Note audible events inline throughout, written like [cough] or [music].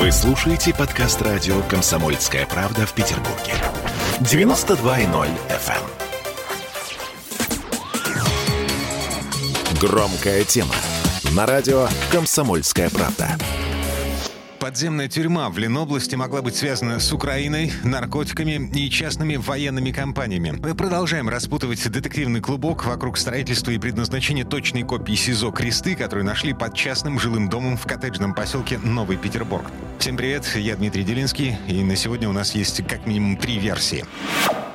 Вы слушаете подкаст радио «Комсомольская правда» в Петербурге. 92.0 FM. эм. Громкая тема. На радио «Комсомольская правда». Подземная тюрьма в Ленобласти могла быть связана с Украиной, наркотиками и частными военными компаниями. Мы продолжаем распутывать детективный клубок вокруг строительства и предназначения точной копии СИЗО «Кресты», которые нашли под частным жилым домом в коттеджном поселке Новый Петербург. Всем привет, я Дмитрий Делинский, и на сегодня у нас есть как минимум три версии.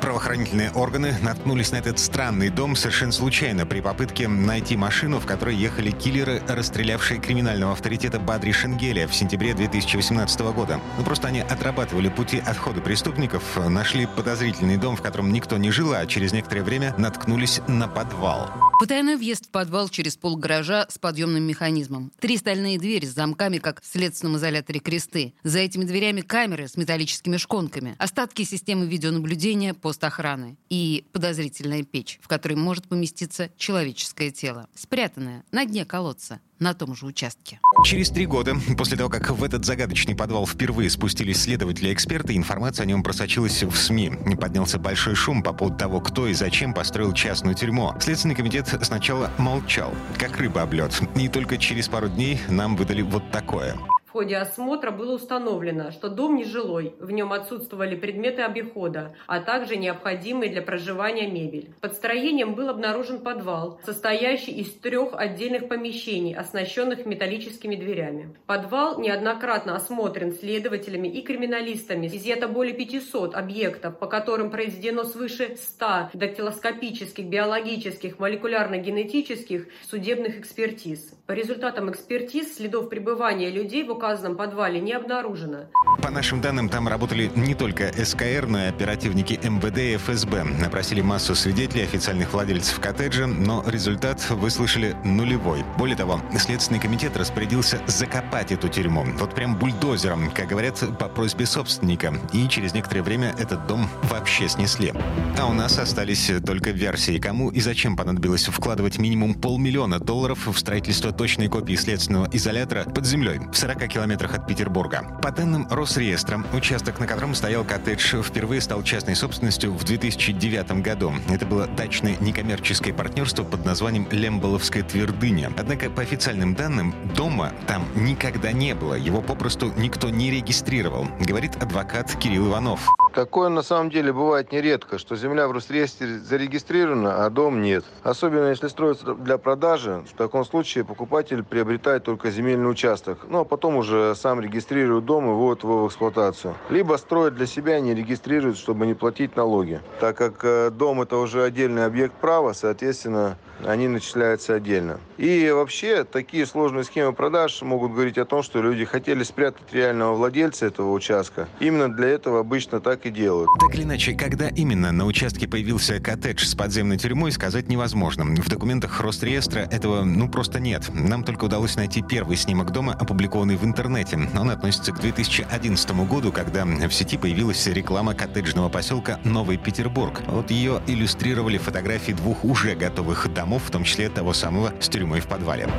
Правоохранительные органы наткнулись на этот странный дом совершенно случайно при попытке найти машину, в которой ехали киллеры, расстрелявшие криминального авторитета Бадри Шенгеля в сентябре 2018 года. Ну просто они отрабатывали пути отхода преступников, нашли подозрительный дом, в котором никто не жил, а через некоторое время наткнулись на подвал. Потайной въезд в подвал через пол гаража с подъемным механизмом. Три стальные двери с замками, как в следственном изоляторе кресты. За этими дверями камеры с металлическими шконками. Остатки системы видеонаблюдения, пост охраны. И подозрительная печь, в которой может поместиться человеческое тело. Спрятанное на дне колодца на том же участке. Через три года, [laughs] после того, как в этот загадочный подвал впервые спустились следователи-эксперты, информация о нем просочилась в СМИ. Поднялся большой шум по поводу того, кто и зачем построил частную тюрьму. Следственный комитет сначала молчал, как рыба об. И только через пару дней нам выдали вот такое. Ходе осмотра было установлено, что дом нежилой, в нем отсутствовали предметы обихода, а также необходимые для проживания мебель. Под строением был обнаружен подвал, состоящий из трех отдельных помещений, оснащенных металлическими дверями. Подвал неоднократно осмотрен следователями и криминалистами. Изъято более 500 объектов, по которым произведено свыше 100 дактилоскопических, биологических, молекулярно-генетических судебных экспертиз. По результатам экспертиз следов пребывания людей в указанном подвале не обнаружено. По нашим данным, там работали не только СКР, но и оперативники МВД и ФСБ. Опросили массу свидетелей, официальных владельцев коттеджа, но результат вы слышали нулевой. Более того, Следственный комитет распорядился закопать эту тюрьму. Вот прям бульдозером, как говорят, по просьбе собственника. И через некоторое время этот дом вообще снесли. А у нас остались только версии, кому и зачем понадобилось вкладывать минимум полмиллиона долларов в строительство точной копии следственного изолятора под землей в 40 километрах от Петербурга. По данным Росреестра, участок, на котором стоял коттедж, впервые стал частной собственностью в 2009 году. Это было дачное некоммерческое партнерство под названием «Лемболовская твердыня». Однако, по официальным данным, дома там никогда не было. Его попросту никто не регистрировал, говорит адвокат Кирилл Иванов. Такое на самом деле бывает нередко, что земля в Росреестре зарегистрирована, а дом нет. Особенно если строится для продажи, в таком случае покупатель приобретает только земельный участок, ну а потом уже сам регистрирует дом и вводит его в эксплуатацию. Либо строит для себя и не регистрирует, чтобы не платить налоги. Так как э, дом это уже отдельный объект права, соответственно, они начисляются отдельно. И вообще такие сложные схемы продаж могут говорить о том, что люди хотели спрятать реального владельца этого участка. Именно для этого обычно так и делают. Так или иначе, когда именно на участке появился коттедж с подземной тюрьмой, сказать невозможно. В документах Росреестра этого ну просто нет. Нам только удалось найти первый снимок дома, опубликованный в интернете. Он относится к 2011 году, когда в сети появилась реклама коттеджного поселка Новый Петербург. Вот ее иллюстрировали фотографии двух уже готовых домов, в том числе того самого с тюрьмой в подвале.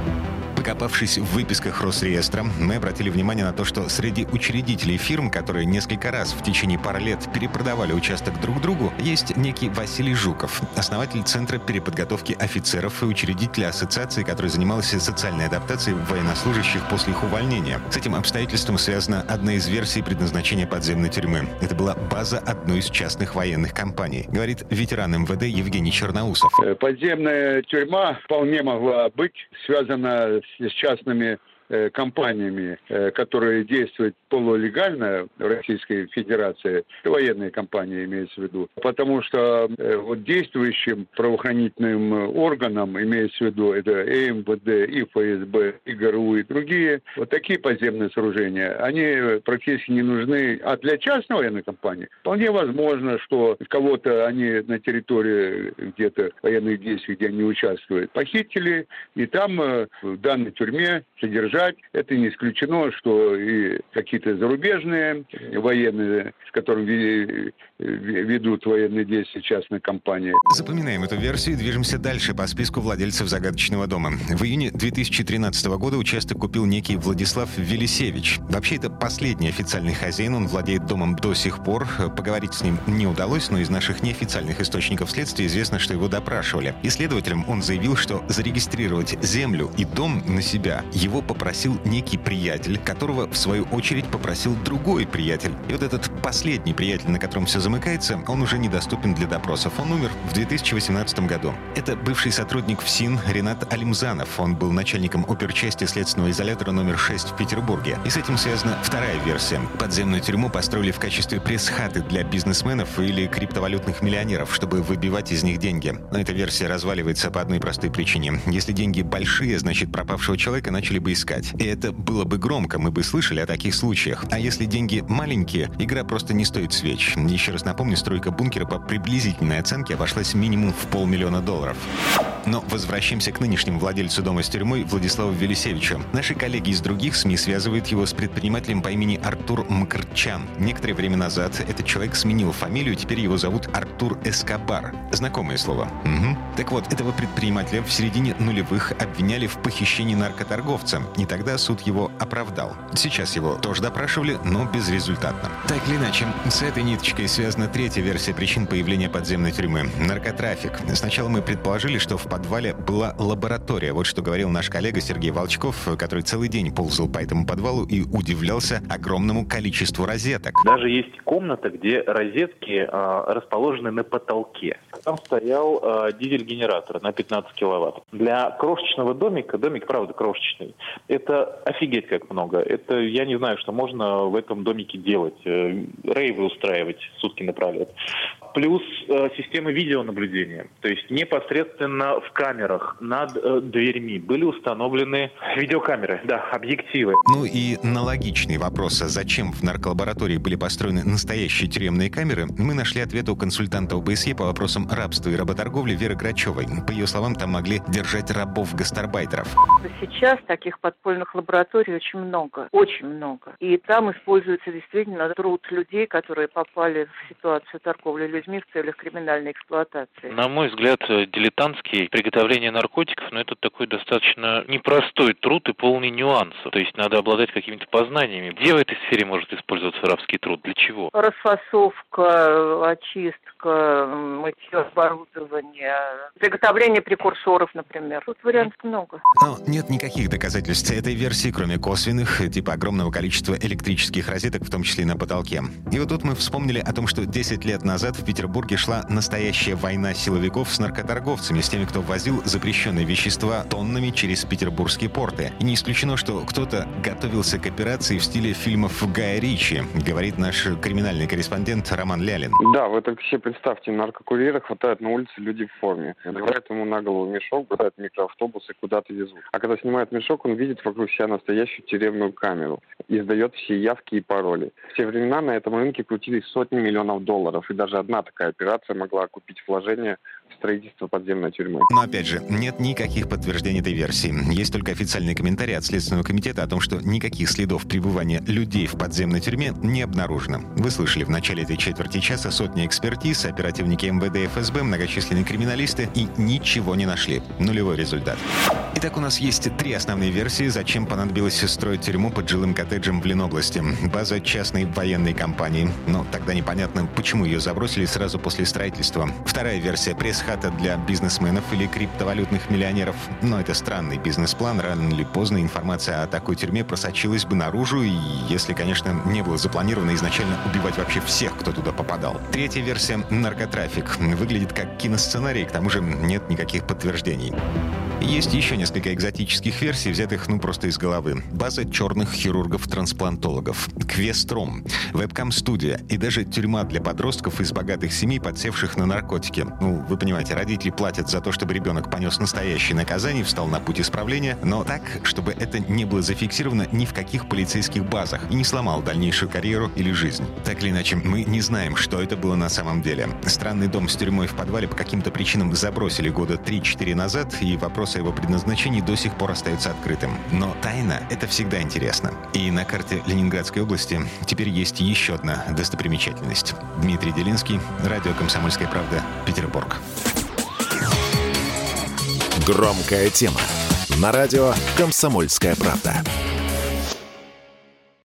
Покопавшись в выписках Росреестра, мы обратили внимание на то, что среди учредителей фирм, которые несколько раз в течение пары лет перепродавали участок друг другу, есть некий Василий Жуков, основатель Центра переподготовки офицеров и учредитель ассоциации, которая занималась социальной адаптацией военнослужащих после их увольнения. С этим обстоятельством связана одна из версий предназначения подземной тюрьмы. Это была база одной из частных военных компаний, говорит ветеран МВД Евгений Черноусов. Подземная тюрьма вполне могла быть связана с частными э, компаниями, э, которые действуют полулегально в Российской Федерации, военные компании имеется в виду, потому что э, вот действующим правоохранительным органам, имеется в виду это МВД, и ФСБ, и ГРУ, и другие, вот такие подземные сооружения, они практически не нужны. А для частной военной компании вполне возможно, что кого-то они на территории где-то военных действий, где они участвуют, похитили, и там в данной тюрьме содержат бежать. Это не исключено, что и какие-то зарубежные военные, с которыми ведут военные действия частные компании. Запоминаем эту версию и движемся дальше по списку владельцев загадочного дома. В июне 2013 года участок купил некий Владислав Велисевич. Вообще, это последний официальный хозяин, он владеет домом до сих пор. Поговорить с ним не удалось, но из наших неофициальных источников следствия известно, что его допрашивали. Исследователям он заявил, что зарегистрировать землю и дом на себя его попросил некий приятель, которого, в свою очередь, попросил другой приятель. И вот этот последний приятель, на котором все замыкается, он уже недоступен для допросов. Он умер в 2018 году. Это бывший сотрудник ФСИН Ренат Алимзанов. Он был начальником оперчасти следственного изолятора номер 6 в Петербурге. И с этим связана вторая версия. Подземную тюрьму построили в качестве пресс-хаты для бизнесменов или криптовалютных миллионеров, чтобы выбивать из них деньги. Но эта версия разваливается по одной простой причине. Если деньги большие, значит пропавшего человека начали бы искать. И это было бы громко, мы бы слышали о таких случаях. А если деньги маленькие, игра просто не стоит свеч. Еще раз напомню, стройка бункера по приблизительной оценке обошлась минимум в полмиллиона долларов. Но возвращаемся к нынешнему владельцу дома с тюрьмой Владиславу Велисевичу. Наши коллеги из других СМИ связывают его с предпринимателем по имени Артур Мкрчан. Некоторое время назад этот человек сменил фамилию, теперь его зовут Артур Эскобар. Знакомое слово. Угу. Так вот, этого предпринимателя в середине нулевых обвиняли в похищении наркоторговца, и тогда суд его оправдал. Сейчас его тоже допрашивали, но безрезультатно. Так или иначе, с этой ниточкой связана третья версия причин появления подземной тюрьмы – наркотрафик. Сначала мы предположили, что в подвале была лаборатория. Вот что говорил наш коллега Сергей Волчков, который целый день ползал по этому подвалу и удивлялся огромному количеству розеток. Даже есть комната, где розетки э, расположены на потолке. Там стоял э, дизель-генератор на 15 киловатт. Для крошечного домика, домик правда крошечный, это офигеть как много. Это я не знаю, что можно в этом домике делать. Э, рейвы устраивать сутки напролет. Плюс э, система видеонаблюдения. То есть непосредственно в камерах над э, дверьми были установлены видеокамеры, да, объективы. Ну и аналогичный вопрос, а зачем в нарколаборатории были построены настоящие тюремные камеры, мы нашли ответ у консультанта ОБСЕ по вопросам рабства и работорговли Веры Грачевой. По ее словам, там могли держать рабов-гастарбайтеров. Сейчас таких подпольных лабораторий очень много, очень много. И там используется действительно труд людей, которые попали в ситуацию торговли людьми в целях криминальной эксплуатации. На мой взгляд, дилетантский приготовление наркотиков, но это такой достаточно непростой труд и полный нюансов. То есть надо обладать какими-то познаниями. Где в этой сфере может использоваться рабский труд? Для чего? Расфасовка, очистка, мытье оборудования, приготовление прекурсоров, например. Тут вариантов много. Но нет никаких доказательств этой версии, кроме косвенных, типа огромного количества электрических розеток, в том числе и на потолке. И вот тут мы вспомнили о том, что 10 лет назад в Петербурге шла настоящая война силовиков с наркоторговцами, с теми, кто возил запрещенные вещества тоннами через петербургские порты. И не исключено, что кто-то готовился к операции в стиле фильмов Гая Ричи, говорит наш криминальный корреспондент Роман Лялин. Да, вы только себе представьте, наркокурьера хватает на улице люди в форме. Надевают ему на голову мешок, бросают микроавтобус и куда-то везут. А когда снимает мешок, он видит вокруг себя настоящую тюремную камеру. И сдает все явки и пароли. В те времена на этом рынке крутились сотни миллионов долларов. И даже одна такая операция могла купить вложение строительство подземной тюрьмы. Но опять же, нет никаких подтверждений этой версии. Есть только официальный комментарий от Следственного комитета о том, что никаких следов пребывания людей в подземной тюрьме не обнаружено. Вы слышали в начале этой четверти часа сотни экспертиз, оперативники МВД и ФСБ, многочисленные криминалисты и ничего не нашли. Нулевой результат. Итак, у нас есть три основные версии, зачем понадобилось строить тюрьму под жилым коттеджем в Ленобласти. База частной военной компании. Но тогда непонятно, почему ее забросили сразу после строительства. Вторая версия – пресс-хата для бизнесменов или криптовалютных миллионеров. Но это странный бизнес-план. Рано или поздно информация о такой тюрьме просочилась бы наружу, и если, конечно, не было запланировано изначально убивать вообще всех, кто туда попадал. Третья версия – наркотрафик. Выглядит как киносценарий, к тому же нет никаких подтверждений. Есть еще несколько экзотических версий, взятых ну просто из головы. База черных хирургов-трансплантологов, Квестром, вебкам-студия и даже тюрьма для подростков из богатых семей, подсевших на наркотики. Ну, вы понимаете, родители платят за то, чтобы ребенок понес настоящее наказание, встал на путь исправления, но так, чтобы это не было зафиксировано ни в каких полицейских базах и не сломал дальнейшую карьеру или жизнь. Так или иначе, мы не знаем, что это было на самом деле. Странный дом с тюрьмой в подвале по каким-то причинам забросили года 3-4 назад, и вопрос о его предназначении до сих пор остается открытым. Но тайна — это всегда интересно. И на карте Ленинградской области теперь есть еще одна достопримечательность. Дмитрий Делинский, радио «Комсомольская правда», Петербург. Громкая тема. На радио «Комсомольская правда».